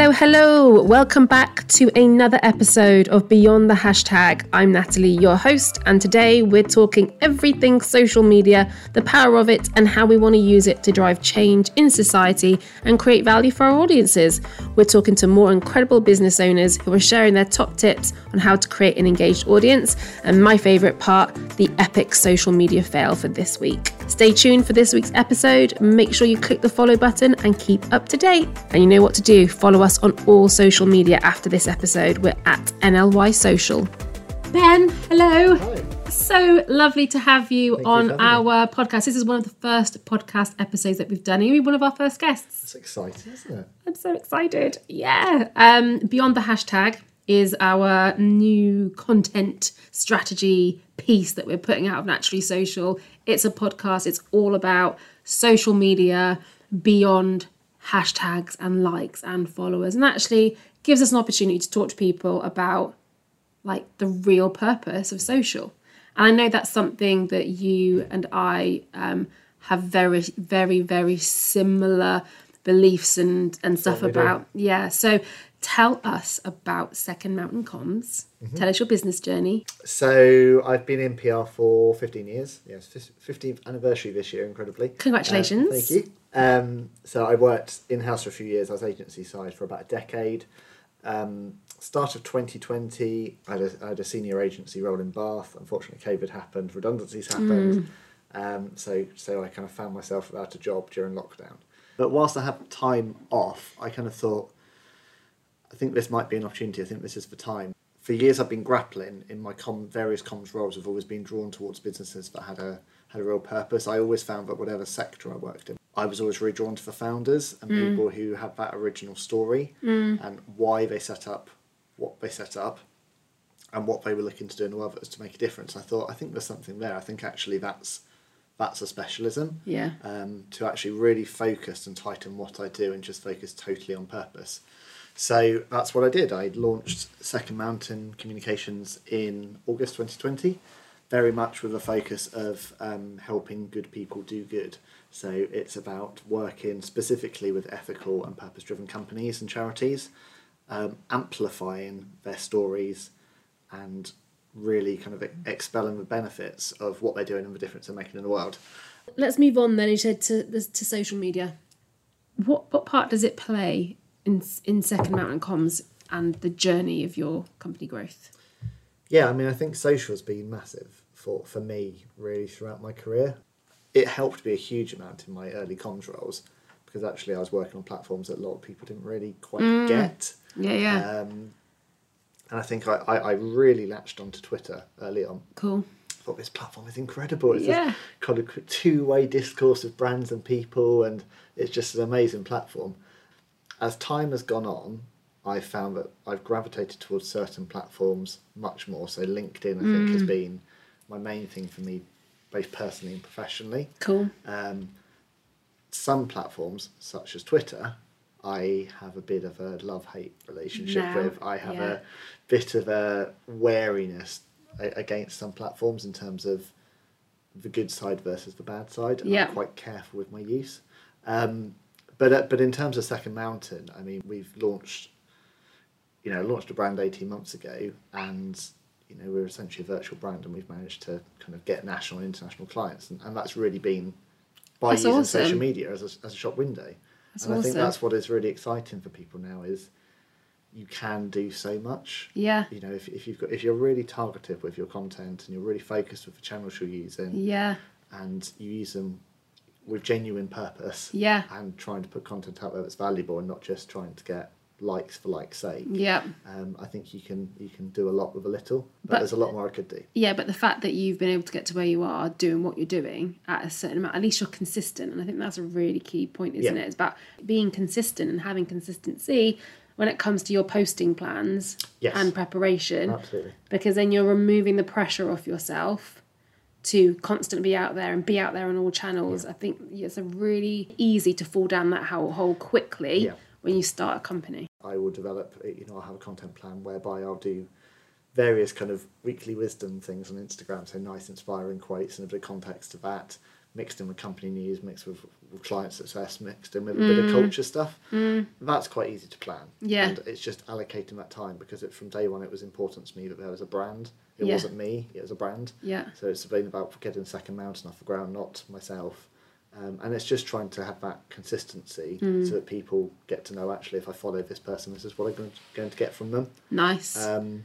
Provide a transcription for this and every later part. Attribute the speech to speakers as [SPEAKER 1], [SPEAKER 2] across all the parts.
[SPEAKER 1] la Hello. Welcome back to another episode of Beyond the Hashtag. I'm Natalie, your host, and today we're talking everything social media, the power of it, and how we want to use it to drive change in society and create value for our audiences. We're talking to more incredible business owners who are sharing their top tips on how to create an engaged audience, and my favorite part, the epic social media fail for this week. Stay tuned for this week's episode. Make sure you click the follow button and keep up to date. And you know what to do follow us on all social media after this episode. We're at NLY Social. Ben, hello.
[SPEAKER 2] Hi.
[SPEAKER 1] So lovely to have you
[SPEAKER 2] Thank
[SPEAKER 1] on
[SPEAKER 2] for having me.
[SPEAKER 1] our podcast. This is one of the first podcast episodes that we've done. You're one of our first guests.
[SPEAKER 2] It's exciting, isn't it?
[SPEAKER 1] I'm so excited. Yeah. Um, Beyond the hashtag is our new content strategy piece that we're putting out of Naturally Social. It's a podcast, it's all about social media beyond hashtags and likes and followers, and actually gives us an opportunity to talk to people about like the real purpose of social. And I know that's something that you and I um, have very, very, very similar beliefs and and stuff
[SPEAKER 2] Certainly do.
[SPEAKER 1] about. Yeah. So tell us about Second Mountain Comms.
[SPEAKER 2] Mm-hmm.
[SPEAKER 1] Tell us your business journey.
[SPEAKER 2] So I've been in PR for 15 years. Yes, 15th anniversary this year, incredibly.
[SPEAKER 1] Congratulations.
[SPEAKER 2] Uh, thank you. Um, so I worked in house for a few years. I was agency side for about a decade. Um, start of 2020, I had, a, I had a senior agency role in Bath. Unfortunately, COVID happened, redundancies happened. Um, so, so I kind of found myself without a job during lockdown. But whilst I had time off, I kind of thought, I think this might be an opportunity. I think this is the time. For years, I've been grappling in my com- various comms roles. I've always been drawn towards businesses that had a had a real purpose. I always found that whatever sector I worked in, I was always really drawn to the founders and people who have that original story and why they set up what they set up and what they were looking to do in others to make a difference. I thought, I think there's something there. I think actually that's that's a specialism
[SPEAKER 1] Yeah.
[SPEAKER 2] um, to actually really focus and tighten what I do and just focus totally on purpose. So that's what I did. I launched Second Mountain Communications in August 2020, very much with a focus of um, helping good people do good. So it's about working specifically with ethical and purpose driven companies and charities, um, amplifying their stories and really kind of expelling the benefits of what they're doing and the difference they're making in the world.
[SPEAKER 1] Let's move on then. You said to to social media. What what part does it play in in Second Mountain Comms and the journey of your company growth?
[SPEAKER 2] Yeah, I mean, I think social's been massive for, for me really throughout my career. It helped me a huge amount in my early comms roles because actually I was working on platforms that a lot of people didn't really quite get.
[SPEAKER 1] Yeah, yeah.
[SPEAKER 2] Um, and I think I, I, I really latched onto Twitter early on.
[SPEAKER 1] cool.
[SPEAKER 2] I thought this platform is incredible. It's
[SPEAKER 1] Yeah.
[SPEAKER 2] kind of two way discourse of brands and people, and it's just an amazing platform. As time has gone on, I've found that I've gravitated towards certain platforms much more. So, LinkedIn, I think, has been my main thing for me, both personally and professionally.
[SPEAKER 1] Cool.
[SPEAKER 2] Um, some platforms, such as Twitter, I have a bit of a love hate relationship
[SPEAKER 1] Now,
[SPEAKER 2] with. I have
[SPEAKER 1] yeah.
[SPEAKER 2] a bit of a wariness against some platforms in terms of the good side versus the bad side. And
[SPEAKER 1] Yeah.
[SPEAKER 2] I'm quite careful with my use. Um, but uh, but in terms of Second Mountain, I mean, we've launched, you know, launched a brand eighteen months ago, and you know, we're essentially a virtual brand, and we've managed to kind of get national and international clients, and, and that's really been by
[SPEAKER 1] That's
[SPEAKER 2] using
[SPEAKER 1] awesome.
[SPEAKER 2] social media as a, as a shop window.
[SPEAKER 1] That's
[SPEAKER 2] and I think that's what is really exciting for people now is you can do so much.
[SPEAKER 1] Yeah.
[SPEAKER 2] You know, if, if you've got if you're really targeted with your content and you're really focused with the channels you're using,
[SPEAKER 1] Yeah.
[SPEAKER 2] and you use them with genuine purpose,
[SPEAKER 1] Yeah.
[SPEAKER 2] and trying to put content out there that's valuable and not just trying to get likes for likes' sake.
[SPEAKER 1] Yeah.
[SPEAKER 2] Um, I think you can you can do a lot with a little, but,
[SPEAKER 1] But-
[SPEAKER 2] there's a lot more I could do.
[SPEAKER 1] Yeah, but the fact that you've been able to get to where you are doing what you're doing at a certain amount, at least you're consistent. And I think that's a really key point, isn't
[SPEAKER 2] Yeah.
[SPEAKER 1] it? It's about being consistent and having consistency when it comes to your posting plans
[SPEAKER 2] Yes.
[SPEAKER 1] and preparation.
[SPEAKER 2] Absolutely.
[SPEAKER 1] Because then you're removing the pressure off yourself to constantly be out there and be out there on all channels. I think it's a really easy to fall down that hole hole quickly
[SPEAKER 2] Yeah.
[SPEAKER 1] when you start a company.
[SPEAKER 2] I will develop, uh, you know, I'll have a content plan whereby I'll do various kind of weekly wisdom things on Instagram, so nice inspiring quotes and a bit of context to that. Mixed in with company news, mixed with, with client success, mixed in with a bit of culture stuff. That's quite easy to plan.
[SPEAKER 1] Yeah.
[SPEAKER 2] And it's just allocating that time because it, from day one it was important to me that there was a brand. It
[SPEAKER 1] Yeah.
[SPEAKER 2] wasn't me, it was a brand.
[SPEAKER 1] Yeah.
[SPEAKER 2] So it's been about getting Second Mountain off the ground, not myself. Um, and it's just trying to have that consistency
[SPEAKER 1] Mm.
[SPEAKER 2] so that people get to know actually if I follow this person, this is what I'm going to, going to get from them.
[SPEAKER 1] Nice.
[SPEAKER 2] Um,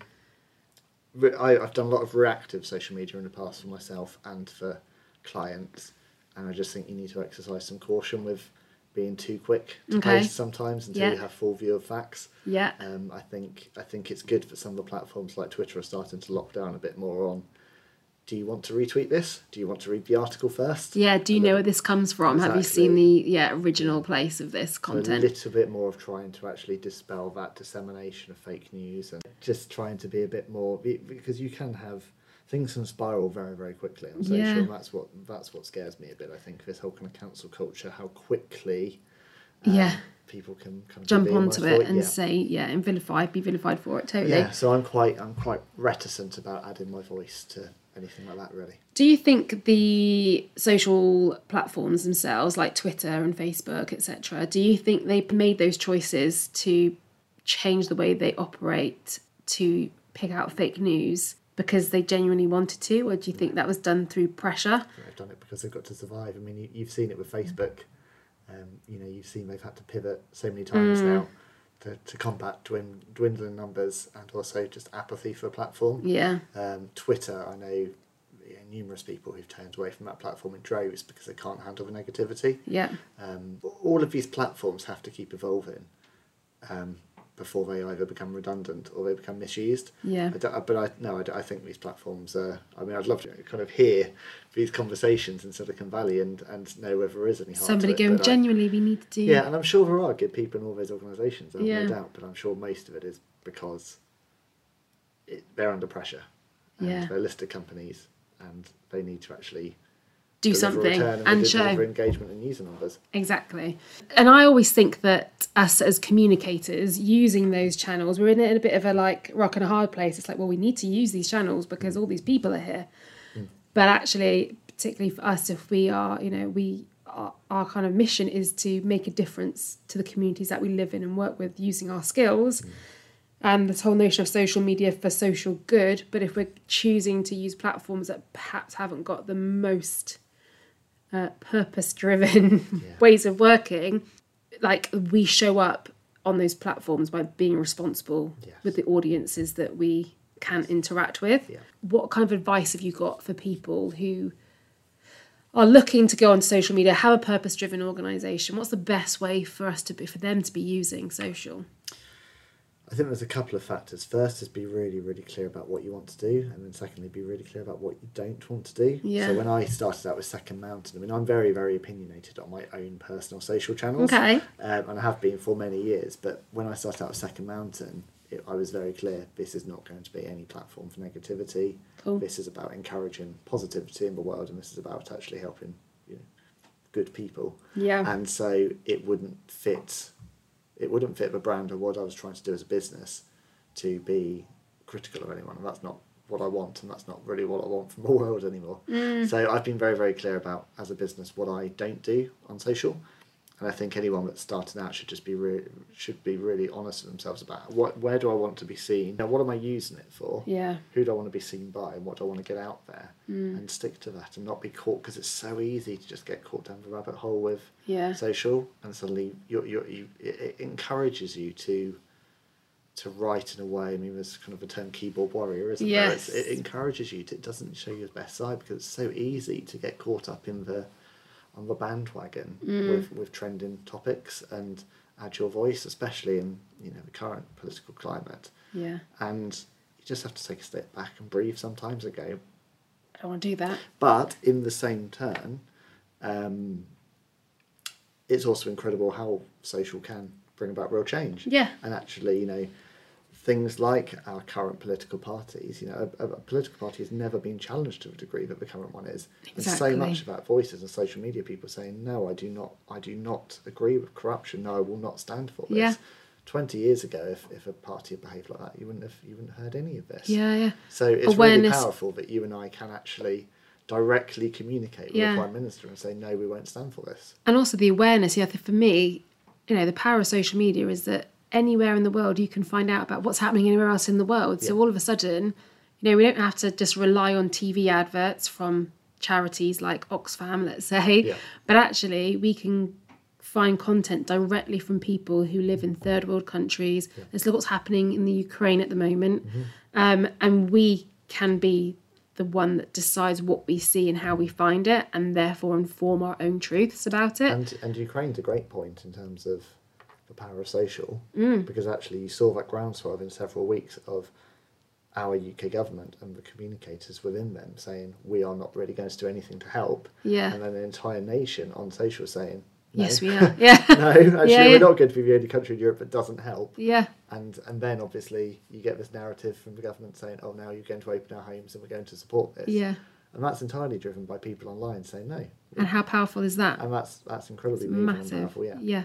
[SPEAKER 2] I, I've done a lot of reactive social media in the past for myself and for clients, and I just think you need to exercise some caution with being too quick to
[SPEAKER 1] Okay.
[SPEAKER 2] post sometimes until
[SPEAKER 1] Yeah.
[SPEAKER 2] you have full view of facts.
[SPEAKER 1] yeah.
[SPEAKER 2] Um, I think I think it's good that some of the platforms like Twitter are starting to lock down a bit more on. Do you want to retweet this? Do you want to read the article first?
[SPEAKER 1] Yeah, do you know where this comes from? Have you seen the yeah original place of this
[SPEAKER 2] So a little bit more of trying to actually dispel that dissemination of fake news and just trying to be a bit more because you can have things can spiral very very quickly on social
[SPEAKER 1] Yeah.
[SPEAKER 2] and that's what that's what scares me a bit. I think this whole kind of cancel culture, how quickly um,
[SPEAKER 1] Yeah.
[SPEAKER 2] people can kind of
[SPEAKER 1] Jump onto it and
[SPEAKER 2] yeah.
[SPEAKER 1] say yeah and vilify, be vilified for it. Totally.
[SPEAKER 2] yeah. So I'm quite I'm quite reticent about adding my voice to anything like that really.
[SPEAKER 1] Do you think the social platforms themselves, like Twitter and Facebook, etc., do you think they made those choices to change the way they operate to pick out fake news because they genuinely wanted to, or do you think that was done through pressure?
[SPEAKER 2] They've done it because they've got to survive. I mean, you, you've seen it with Facebook. Um, you know, you've seen they've had to pivot so many times
[SPEAKER 1] Mm.
[SPEAKER 2] now to, to combat dwin, dwindling numbers and also just apathy for a platform.
[SPEAKER 1] Yeah,
[SPEAKER 2] Um, Twitter, I know numerous people who've turned away from that platform in droves because they can't handle the negativity.
[SPEAKER 1] yeah,
[SPEAKER 2] Um, all of these platforms have to keep evolving um, before they either become redundant or they become misused.
[SPEAKER 1] yeah.
[SPEAKER 2] I but I no, I, I think these platforms are. I mean, I'd love to kind of hear these conversations in Silicon Valley and, and know whether there is any harm
[SPEAKER 1] Somebody
[SPEAKER 2] to it,
[SPEAKER 1] going,
[SPEAKER 2] but I-
[SPEAKER 1] genuinely, we need to do.
[SPEAKER 2] yeah, and I'm sure there are good people in all those organisations. I have
[SPEAKER 1] Yeah.
[SPEAKER 2] no doubt, but I'm sure most of it is because it, they're under pressure. And
[SPEAKER 1] Yeah.
[SPEAKER 2] They're listed companies, and they need to actually
[SPEAKER 1] do something
[SPEAKER 2] and,
[SPEAKER 1] and show.
[SPEAKER 2] engagement and user numbers.
[SPEAKER 1] Exactly. And I always think that us as communicators using those channels, we're in a, in a bit of a like rock and a hard place. It's like, well, we need to use these channels because all these people are here. Hmm. But actually, particularly for us, if we are, you know, we our, our kind of mission is to make a difference to the communities that we live in and work with using our skills. Hmm. And this whole notion of social media for social good, but if we're choosing to use platforms that perhaps haven't got the most uh, purpose driven
[SPEAKER 2] Yeah.
[SPEAKER 1] ways of working, like we show up on those platforms by being responsible
[SPEAKER 2] Yes.
[SPEAKER 1] with the audiences that we can interact with.
[SPEAKER 2] Yeah.
[SPEAKER 1] What kind of advice have you got for people who are looking to go on social media, have a purpose driven organization? What's the best way for us to be for them to be using social?
[SPEAKER 2] I think there's a couple of factors. First is be really, really clear about what you want to do, and then secondly, be really clear about what you don't want to do.
[SPEAKER 1] Yeah.
[SPEAKER 2] So when I started out with Second Mountain, I mean, I'm very, very opinionated on my own personal social channels.
[SPEAKER 1] Okay.
[SPEAKER 2] Um, and I have been for many years. But when I started out with Second Mountain, it, I was very clear this is not going to be any platform for negativity.
[SPEAKER 1] Cool.
[SPEAKER 2] This is about encouraging positivity in the world, and this is about actually helping you know, good people.
[SPEAKER 1] Yeah.
[SPEAKER 2] And so it wouldn't fit. It wouldn't fit the brand of what I was trying to do as a business to be critical of anyone, and that's not what I want, and that's not really what I want from the world anymore. Mm. So I've been very, very clear about as a business what I don't do on social, and I think anyone that's starting out should just be re- should be really honest with themselves about what where do I want to be seen, now what am I using it for,
[SPEAKER 1] Yeah.
[SPEAKER 2] who do I want to be seen by, and what do I want to get out there, mm. and stick to that, and not be caught because it's so easy to just get caught down the rabbit hole with
[SPEAKER 1] Yeah.
[SPEAKER 2] social, and suddenly you're, you're, you it, encourages you to to write in a way. I mean, there's kind of a term keyboard warrior, isn't there?
[SPEAKER 1] Yes.
[SPEAKER 2] It's, it encourages you. To, it doesn't show your best side because it's so easy to get caught up in the on the bandwagon with with trending topics and add your voice, especially in you know the current political climate.
[SPEAKER 1] Yeah.
[SPEAKER 2] And you just have to take a step back and breathe sometimes and go,
[SPEAKER 1] I don't want to do that.
[SPEAKER 2] but in the same turn, um, it's also incredible how social can bring about real change.
[SPEAKER 1] Yeah.
[SPEAKER 2] And actually, you know, things like our current political parties, you know, a, a political party has never been challenged to the degree that the current one is. And
[SPEAKER 1] Exactly.
[SPEAKER 2] so much about voices and social media people saying, no, I do not, I do not agree with corruption. No, I will not stand for this.
[SPEAKER 1] Yeah.
[SPEAKER 2] 20 years ago, if, if a party had behaved like that, you wouldn't have you wouldn't have heard any of this.
[SPEAKER 1] Yeah. Yeah.
[SPEAKER 2] So it's
[SPEAKER 1] Awareness.
[SPEAKER 2] really powerful that you and I can actually directly communicate with
[SPEAKER 1] Yeah.
[SPEAKER 2] the prime minister and say no, we won't stand for this.
[SPEAKER 1] and also the awareness. Yeah, for me, you know, the power of social media is that anywhere in the world you can find out about what's happening anywhere else in the world. So all of a sudden, you know, we don't have to just rely on TV adverts from charities like Oxfam, let's say,
[SPEAKER 2] Yeah.
[SPEAKER 1] but actually we can find content directly from people who live in third world countries. Let's look what's happening in the Ukraine at the moment,
[SPEAKER 2] Mm-hmm.
[SPEAKER 1] um, and we can be the one that decides what we see and how we find it, and therefore inform our own truths about it.
[SPEAKER 2] And and Ukraine's a great point in terms of the power of social,
[SPEAKER 1] Mm.
[SPEAKER 2] because actually you saw that groundswell in several weeks of our UK government and the communicators within them saying we are not really going to do anything to help,
[SPEAKER 1] Yeah.
[SPEAKER 2] and then an entire nation on social saying no.
[SPEAKER 1] Yes, we are. Yeah.
[SPEAKER 2] no, actually,
[SPEAKER 1] Yeah,
[SPEAKER 2] we're not going to be the only country in Europe that doesn't help.
[SPEAKER 1] yeah.
[SPEAKER 2] And and then obviously you get this narrative from the government saying, oh, now you're going to open our homes and we're going to support this.
[SPEAKER 1] Yeah.
[SPEAKER 2] And that's entirely driven by people online saying no.
[SPEAKER 1] And how powerful is that?
[SPEAKER 2] And that's that's incredibly
[SPEAKER 1] Massive.
[SPEAKER 2] powerful. Yeah.
[SPEAKER 1] Yeah.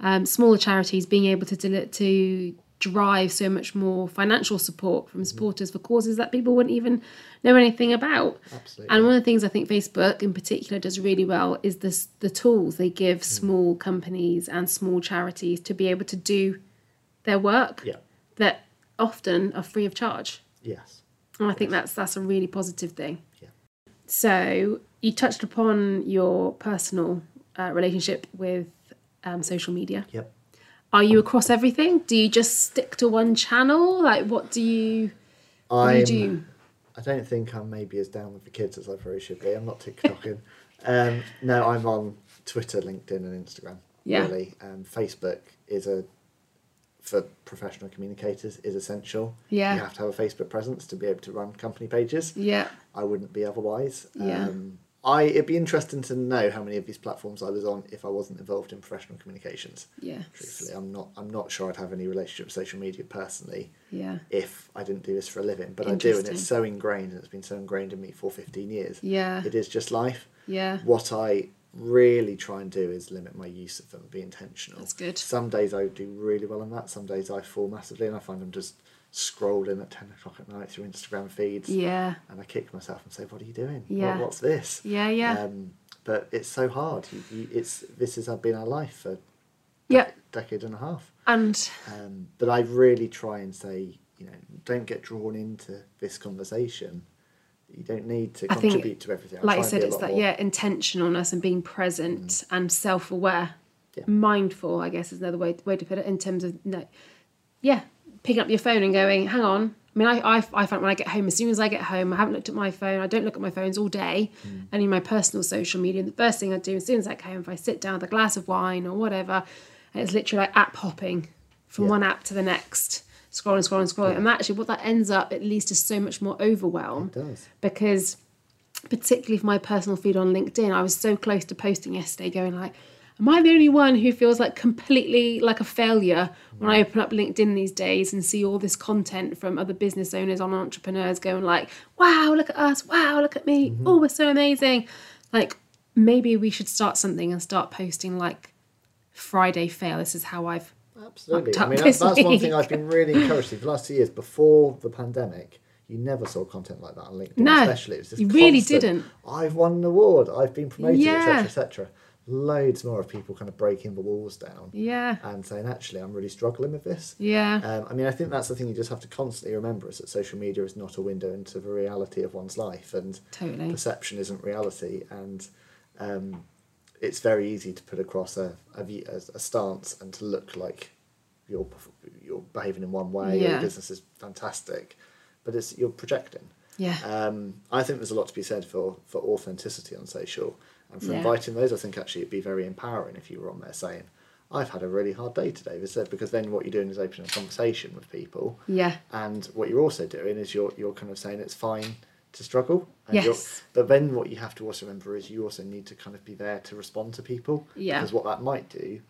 [SPEAKER 1] Um, smaller charities being able to deli- to drive so much more financial support from supporters for causes that people wouldn't even know anything about.
[SPEAKER 2] Absolutely.
[SPEAKER 1] And one of the things I think Facebook in particular does really well is this the tools they give small companies and small charities to be able to do their work
[SPEAKER 2] Yeah.
[SPEAKER 1] that often are free of charge.
[SPEAKER 2] Yes.
[SPEAKER 1] And I think that's that's a really positive thing.
[SPEAKER 2] Yeah.
[SPEAKER 1] So you touched upon your personal uh, relationship with um, social media.
[SPEAKER 2] Yep.
[SPEAKER 1] Are you across everything? Do you just stick to one channel? Like, what do you, what do, you do?
[SPEAKER 2] I'm- don't think I'm maybe as down with the kids as I probably should be. I'm not TikToking. um, no, I'm on Twitter, LinkedIn, and Instagram.
[SPEAKER 1] Yeah.
[SPEAKER 2] Really, um, Facebook is a for professional communicators is essential.
[SPEAKER 1] Yeah.
[SPEAKER 2] You have to have a Facebook presence to be able to run company pages.
[SPEAKER 1] Yeah,
[SPEAKER 2] I wouldn't be otherwise.
[SPEAKER 1] Yeah.
[SPEAKER 2] Um, I it'd be interesting to know how many of these platforms I was on if I wasn't involved in professional communications.
[SPEAKER 1] yeah,
[SPEAKER 2] Truthfully, I'm not. I'm not sure I'd have any relationship with social media personally
[SPEAKER 1] yeah,
[SPEAKER 2] if I didn't do this for a living. But I do, and it's so ingrained, and it's been so ingrained in me for 15 years.
[SPEAKER 1] yeah,
[SPEAKER 2] It is just life.
[SPEAKER 1] yeah.
[SPEAKER 2] What I really try and do is limit my use of them, be intentional.
[SPEAKER 1] That's good.
[SPEAKER 2] Some days I do really well on that. Some days I fall massively, and I find I'm just scrolling at 10 o'clock at night through Instagram feeds.
[SPEAKER 1] Yeah,
[SPEAKER 2] And I kick myself and say, "What are you doing?
[SPEAKER 1] Yeah.
[SPEAKER 2] What, what's this?"
[SPEAKER 1] yeah, yeah.
[SPEAKER 2] Um, but it's so hard. You, you, it's this has been our life for
[SPEAKER 1] yeah.
[SPEAKER 2] decade and a half.
[SPEAKER 1] And
[SPEAKER 2] Um, but I really try and say, you know, don't get drawn into this conversation. You don't need to
[SPEAKER 1] I think,
[SPEAKER 2] contribute to everything. I
[SPEAKER 1] like I said, it's that,
[SPEAKER 2] more-
[SPEAKER 1] yeah, intentionalness and being present and self aware.
[SPEAKER 2] Yeah.
[SPEAKER 1] Mindful, I guess, is another way, way to put it in terms of, no, yeah, picking up your phone and going, hang on. I mean, I, I, I find when I get home, as soon as I get home, I haven't looked at my phone. I don't look at my phones all day,
[SPEAKER 2] Mm.
[SPEAKER 1] any of my personal social media. And the first thing I do as soon as I get home, if I sit down with a glass of wine or whatever, it's literally like app hopping from
[SPEAKER 2] Yeah.
[SPEAKER 1] one app to the next, scrolling, scrolling, scrolling. And actually, what that ends up, at least, is so much more overwhelm
[SPEAKER 2] It does.
[SPEAKER 1] because particularly for my personal feed on LinkedIn, I was so close to posting yesterday, going like, "Am I the only one who feels like completely like a failure when I open up LinkedIn these days and see all this content from other business owners on entrepreneurs going like, wow, look at us, wow, look at me, mm-hmm. oh, we're so amazing." Like maybe we should start something and start posting like Friday fail. This is how I've
[SPEAKER 2] Absolutely. I mean, that's, one thing I've been really encouraged to. The last two years before the pandemic, you never saw content like that on LinkedIn.
[SPEAKER 1] No,
[SPEAKER 2] especially it was just
[SPEAKER 1] you really didn't.
[SPEAKER 2] I've won an award. I've been promoted,
[SPEAKER 1] Yeah.
[SPEAKER 2] etc., etc. Loads more of people kind of breaking the walls down
[SPEAKER 1] yeah,
[SPEAKER 2] and saying, "Actually, I'm really struggling with this."
[SPEAKER 1] yeah,
[SPEAKER 2] Um, I mean, I think that's the thing you just have to constantly remember is that social media is not a window into the reality of one's life, and
[SPEAKER 1] totally.
[SPEAKER 2] perception isn't reality, and um, it's very easy to put across a, a, a, stance and to look like you're you're behaving in one way,
[SPEAKER 1] Yeah.
[SPEAKER 2] your business is fantastic, but it's you're projecting.
[SPEAKER 1] Yeah,
[SPEAKER 2] Um, I think there's a lot to be said for, for authenticity on social and for
[SPEAKER 1] Yeah.
[SPEAKER 2] inviting those. I think actually it'd be very empowering if you were on there saying, I've had a really hard day today. Because then what you're doing is opening a conversation with people.
[SPEAKER 1] yeah,
[SPEAKER 2] And what you're also doing is you're, you're kind of saying it's fine to struggle. And you're-
[SPEAKER 1] Yes.
[SPEAKER 2] But then what you have to also remember is you also need to kind of be there to respond to people.
[SPEAKER 1] Yeah.
[SPEAKER 2] Because what that might do,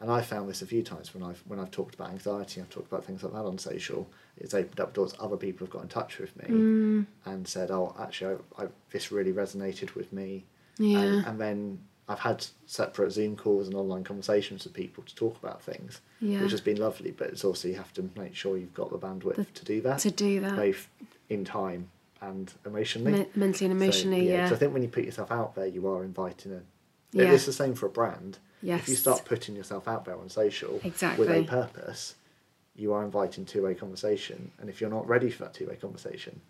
[SPEAKER 2] and I found this a few times when I've when I've talked about anxiety, I've talked about things like that on social. It's opened up doors. Other people have got in touch with me
[SPEAKER 1] Mm.
[SPEAKER 2] and said, "Oh, actually, I, I, this really resonated with me."
[SPEAKER 1] Yeah,
[SPEAKER 2] And, and then I've had separate Zoom calls and online conversations with people to talk about things,
[SPEAKER 1] yeah.
[SPEAKER 2] which has been lovely. But it's also you have to make sure you've got the bandwidth
[SPEAKER 1] The-
[SPEAKER 2] to do that,
[SPEAKER 1] to do that.
[SPEAKER 2] both in time and emotionally.
[SPEAKER 1] Me- mentally and
[SPEAKER 2] So,
[SPEAKER 1] emotionally, yeah.
[SPEAKER 2] So I think when you put yourself out there, you are inviting a.
[SPEAKER 1] Yeah.
[SPEAKER 2] It's the same for a brand. Yes. If you start putting yourself out there on social
[SPEAKER 1] exactly.
[SPEAKER 2] with a purpose, you are inviting two-way conversation. And if you're not ready for that two-way conversation,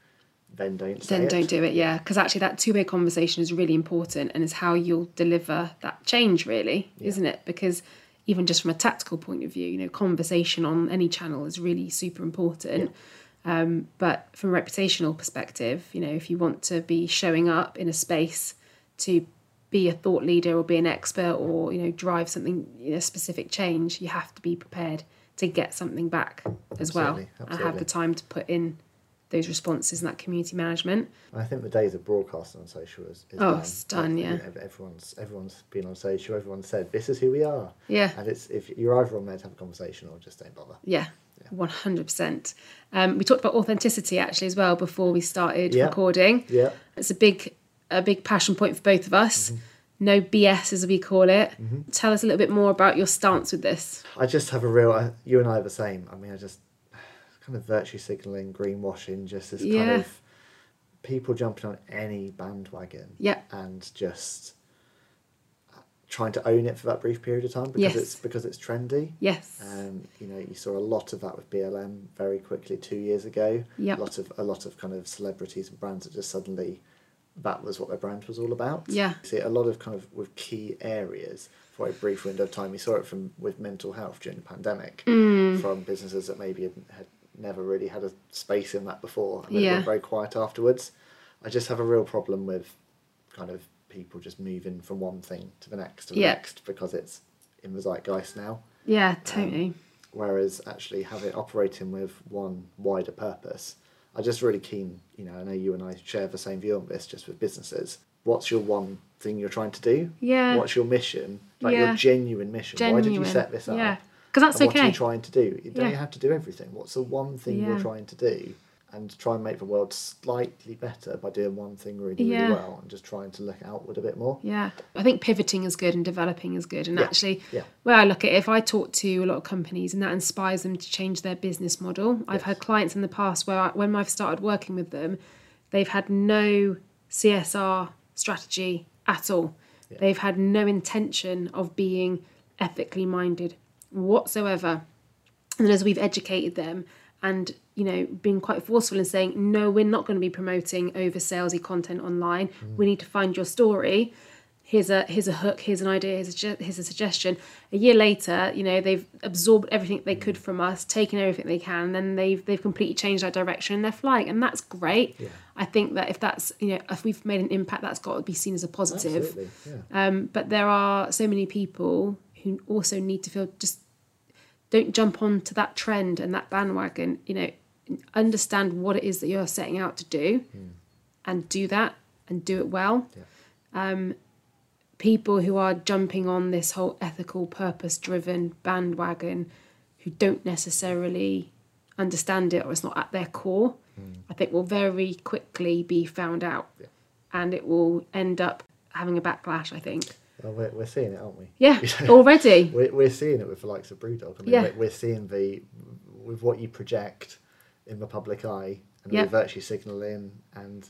[SPEAKER 2] then don't say
[SPEAKER 1] then don't do it yeah. Because actually that two-way conversation is really important and is how you'll deliver that change really
[SPEAKER 2] Yeah.
[SPEAKER 1] isn't it? Because even just from a tactical point of view you know conversation on any channel is really super important. Um, but from a reputational perspective you know if you want to be showing up in a space to be a thought leader or be an expert or you know drive something you know, specific change you have to be prepared to get something back as well.
[SPEAKER 2] Absolutely,
[SPEAKER 1] and have the time to put in those responses and that community management
[SPEAKER 2] I think the days of broadcasting on social is, is
[SPEAKER 1] Oh,
[SPEAKER 2] done.
[SPEAKER 1] it's done, yeah.
[SPEAKER 2] everyone's everyone's been on social. Everyone's said this is who we are.
[SPEAKER 1] Yeah.
[SPEAKER 2] And it's if you're either on there to have a conversation or just don't bother.
[SPEAKER 1] Yeah, one hundred percent. Um, we talked about authenticity actually as well before we started
[SPEAKER 2] Yeah.
[SPEAKER 1] recording.
[SPEAKER 2] Yeah.
[SPEAKER 1] It's a big, a big passion point for both of us.
[SPEAKER 2] Mm-hmm.
[SPEAKER 1] No BS, as we call it. Tell us a little bit more about your stance with this.
[SPEAKER 2] I just have a real. I- You and I are the same. I mean, I just kind of virtue signaling, greenwashing, just this
[SPEAKER 1] Yeah.
[SPEAKER 2] kind of people jumping on any bandwagon.
[SPEAKER 1] Yeah.
[SPEAKER 2] And just trying to own it for that brief period of time because
[SPEAKER 1] Yes.
[SPEAKER 2] it's because it's trendy.
[SPEAKER 1] Yes.
[SPEAKER 2] Um, you know, you saw a lot of that with BLM very quickly two years ago.
[SPEAKER 1] Yep.
[SPEAKER 2] A lot of a lot of kind of celebrities and brands that just suddenly that was what their brand was all about.
[SPEAKER 1] Yeah.
[SPEAKER 2] See a lot of kind of with key areas for a brief window of time. We saw it from with mental health during the pandemic
[SPEAKER 1] Mm.
[SPEAKER 2] from businesses that maybe had, had never really had a space in that before and they
[SPEAKER 1] Yeah.
[SPEAKER 2] very quiet afterwards. I just have a real problem with kind of people just moving from one thing to the next to the
[SPEAKER 1] Yeah.
[SPEAKER 2] next because it's in the zeitgeist now.
[SPEAKER 1] yeah, um, totally.
[SPEAKER 2] Whereas actually have it operating with one wider purpose. I'm just really keen, you know, I know you and I share the same view on this just with businesses. What's your one thing you're trying to do?
[SPEAKER 1] Yeah.
[SPEAKER 2] What's your mission? Like
[SPEAKER 1] Yeah.
[SPEAKER 2] your genuine mission. Genuine. Why did you set this up?
[SPEAKER 1] Yeah. 'Cause that's
[SPEAKER 2] and What are you trying to do? You don't
[SPEAKER 1] Yeah.
[SPEAKER 2] have to do everything. What's the one thing
[SPEAKER 1] Yeah.
[SPEAKER 2] you're trying to do? And try and make the world slightly better by doing one thing really, really
[SPEAKER 1] Yeah.
[SPEAKER 2] well and just trying to look outward a bit more.
[SPEAKER 1] Yeah, I think pivoting is good and developing is good. And actually,
[SPEAKER 2] yeah.
[SPEAKER 1] where I look at it, if I talk to a lot of companies and that inspires them to change their business model, I've
[SPEAKER 2] Yes.
[SPEAKER 1] had clients in the past where I, when I've started working with them, they've had no CSR strategy at all. They've had no intention of being ethically minded whatsoever. And as we've educated them and you know been quite forceful in saying no we're not going to be promoting over salesy content online we need to find your story here's a here's a hook here's an idea here's a, here's a suggestion a year later you know they've absorbed everything they could from us taken everything they can and then they've they've completely changed our direction and they're flying and that's great
[SPEAKER 2] Yeah.
[SPEAKER 1] i think that if that's you know if we've made an impact that's got to be seen as a positive
[SPEAKER 2] Absolutely. Yeah.
[SPEAKER 1] um, but there are so many people who also need to feel just don't jump onto that trend and that bandwagon. You know, understand what it is that you're setting out to do, hmm. and do that and do it well.
[SPEAKER 2] Yeah.
[SPEAKER 1] Um, people who are jumping on this whole ethical, purpose-driven bandwagon, who don't necessarily understand it or it's not at their core, hmm. I think will very quickly be found out,
[SPEAKER 2] Yeah.
[SPEAKER 1] and it will end up having a backlash. I think.
[SPEAKER 2] Well, we're, we're seeing it, aren't we?
[SPEAKER 1] Yeah, already.
[SPEAKER 2] We're, we're seeing it with the likes of Brewdog. I mean,
[SPEAKER 1] Yeah.
[SPEAKER 2] we're, seeing the with what you project in the public eye and
[SPEAKER 1] Yeah.
[SPEAKER 2] the virtue signalling and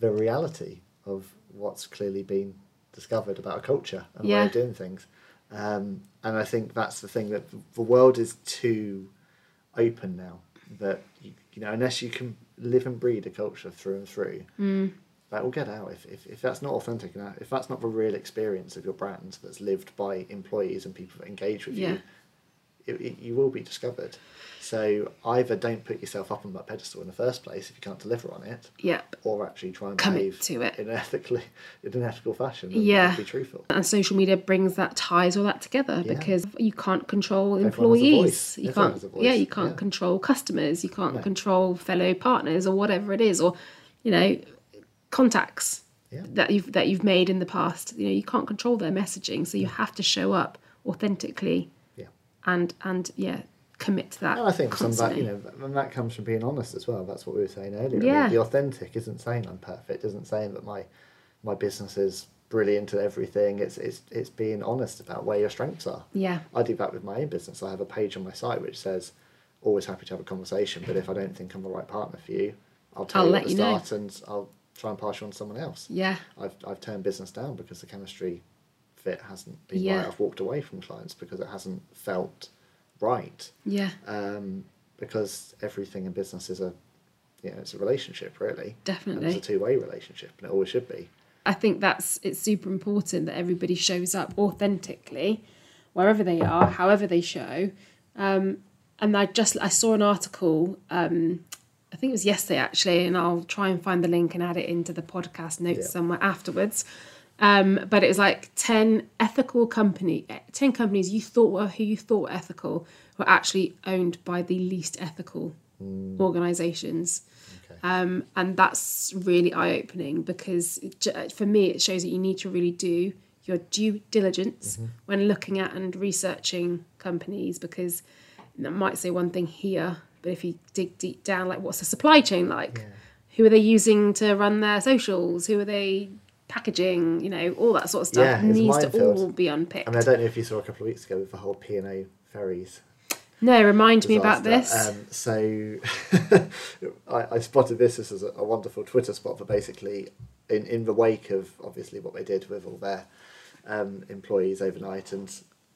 [SPEAKER 2] the reality of what's clearly been discovered about a culture and a way
[SPEAKER 1] Yeah.
[SPEAKER 2] of doing things. Um, and I think that's the thing that the world is too open now that you, you know unless you can live and breed a culture through and through
[SPEAKER 1] Mm.
[SPEAKER 2] That will get out if, if, if that's not authentic and if that's not the real experience of your brand that's lived by employees and people that engage with
[SPEAKER 1] Yeah.
[SPEAKER 2] you it, it, you will be discovered so either don't put yourself up on that pedestal in the first place if you can't deliver on it
[SPEAKER 1] Yep.
[SPEAKER 2] or actually try and
[SPEAKER 1] Commit
[SPEAKER 2] behave
[SPEAKER 1] to it.
[SPEAKER 2] in an ethically in an ethical fashion and,
[SPEAKER 1] Yeah.
[SPEAKER 2] and be truthful
[SPEAKER 1] And social media brings that ties all that together
[SPEAKER 2] Yeah.
[SPEAKER 1] because you can't control
[SPEAKER 2] Everyone has a
[SPEAKER 1] employees. You
[SPEAKER 2] Everyone
[SPEAKER 1] can't
[SPEAKER 2] has a voice.
[SPEAKER 1] yeah, you can't
[SPEAKER 2] Yeah.
[SPEAKER 1] control customers, you can't
[SPEAKER 2] No.
[SPEAKER 1] control fellow partners or whatever it is, or you know, contacts
[SPEAKER 2] Yeah.
[SPEAKER 1] that you've that you've made in the past. You know, you can't control their messaging, so you have to show up authentically
[SPEAKER 2] yeah
[SPEAKER 1] and and yeah, commit to that.
[SPEAKER 2] and I think some of that, you know, and that comes from being honest as well. That's what we were saying earlier. I mean,
[SPEAKER 1] Yeah.
[SPEAKER 2] the authentic isn't saying I'm perfect. Isn't saying that my my business is brilliant at everything. It's it's it's being honest about where your strengths are.
[SPEAKER 1] Yeah.
[SPEAKER 2] I do that with my own business. I have a page on my site which says, "Always happy to have a conversation, but if I don't think I'm the right partner for you, I'll tell
[SPEAKER 1] I'll
[SPEAKER 2] you
[SPEAKER 1] let
[SPEAKER 2] at the
[SPEAKER 1] you know.
[SPEAKER 2] start and I'll try and pass you on to someone else.
[SPEAKER 1] Yeah.
[SPEAKER 2] I've I've turned business down because the chemistry fit hasn't been
[SPEAKER 1] Yeah.
[SPEAKER 2] right. I've walked away from clients because it hasn't felt right.
[SPEAKER 1] Yeah.
[SPEAKER 2] Um, because everything in business is a you know, it's a relationship really. And
[SPEAKER 1] Definitely.
[SPEAKER 2] it's a two way relationship and it always should be.
[SPEAKER 1] I think that's it's super important that everybody shows up authentically, wherever they are, however they show. Um, and I just I saw an article, um, think it was yesterday actually, and I'll try and find the link and add it into the podcast notes
[SPEAKER 2] Yeah.
[SPEAKER 1] somewhere afterwards. Um, but it was like ten ethical company, ten companies you thought were who you thought were ethical were actually owned by the least ethical organisations.
[SPEAKER 2] Okay.
[SPEAKER 1] Um, and that's really eye opening because it, for me, it shows that you need to really do your due diligence when looking at and researching companies because that might say one thing here, but if you dig deep down, like what's the supply chain like? Who are they using to run their socials? Who are they packaging? You know, all that sort of stuff
[SPEAKER 2] Yeah,
[SPEAKER 1] needs to all be unpicked.
[SPEAKER 2] I mean I don't know if you saw a couple of weeks ago with the whole P and O ferries
[SPEAKER 1] no, remind me about this.
[SPEAKER 2] Um, so I, I spotted this as a, a wonderful Twitter spot for basically in, in the wake of obviously what they did with all their um, employees overnight and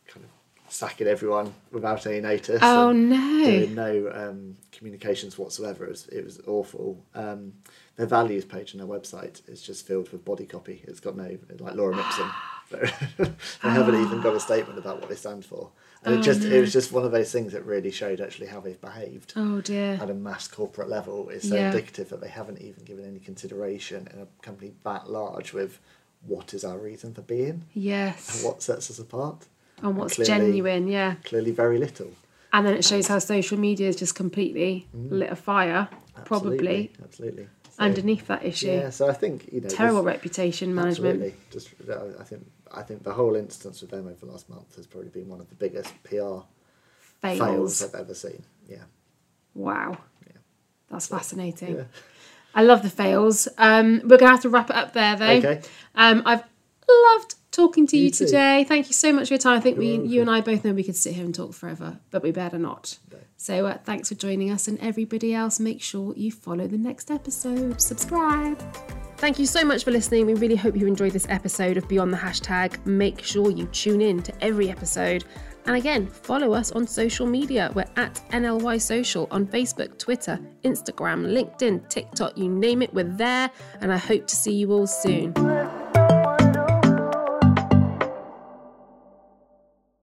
[SPEAKER 2] kind of sacking everyone without any notice.
[SPEAKER 1] oh no.
[SPEAKER 2] Doing no um, communications whatsoever. It was, it was awful. Um, their values page on their website is just filled with body copy. It's got no like Lorem Ipsum. they haven't even got a statement about what they stand for. And
[SPEAKER 1] Oh,
[SPEAKER 2] it just
[SPEAKER 1] no.
[SPEAKER 2] it was just one of those things that really showed actually how they've behaved
[SPEAKER 1] Oh dear.
[SPEAKER 2] at a mass corporate level. It's so
[SPEAKER 1] Yeah.
[SPEAKER 2] indicative that they haven't even given any consideration in a company that large with what is our reason for being
[SPEAKER 1] Yes.
[SPEAKER 2] and what sets us apart.
[SPEAKER 1] And what's
[SPEAKER 2] clearly-
[SPEAKER 1] genuine, yeah.
[SPEAKER 2] Clearly, very little.
[SPEAKER 1] And then it shows how social media is just completely lit a fire, probably,
[SPEAKER 2] Absolutely, absolutely. So,
[SPEAKER 1] underneath that issue.
[SPEAKER 2] Yeah, so I think you know
[SPEAKER 1] Terrible reputation management.
[SPEAKER 2] Absolutely. Just I I think I think the whole instance with them over the last month has probably been one of the biggest PR
[SPEAKER 1] Fails.
[SPEAKER 2] fails I've ever seen. Yeah.
[SPEAKER 1] Wow.
[SPEAKER 2] Yeah.
[SPEAKER 1] That's fascinating.
[SPEAKER 2] Yeah.
[SPEAKER 1] I love the fails. Um, we're going to have to wrap it up there, though.
[SPEAKER 2] Okay.
[SPEAKER 1] Um, I've loved talking to you,
[SPEAKER 2] You too.
[SPEAKER 1] today. Thank you so much for your time. I think we,
[SPEAKER 2] You're
[SPEAKER 1] you and I both know we could sit here and talk forever, but we better not.
[SPEAKER 2] No.
[SPEAKER 1] So uh, thanks for joining us, and everybody else, make sure you follow the next episode. Subscribe. Thank you so much for listening. We really hope you enjoyed this episode of Beyond the Hashtag. Make sure you tune in to every episode. And again, follow us on social media. We're at NLY Social on Facebook, Twitter, Instagram, LinkedIn, TikTok, you name it, we're there. And I hope to see you all soon.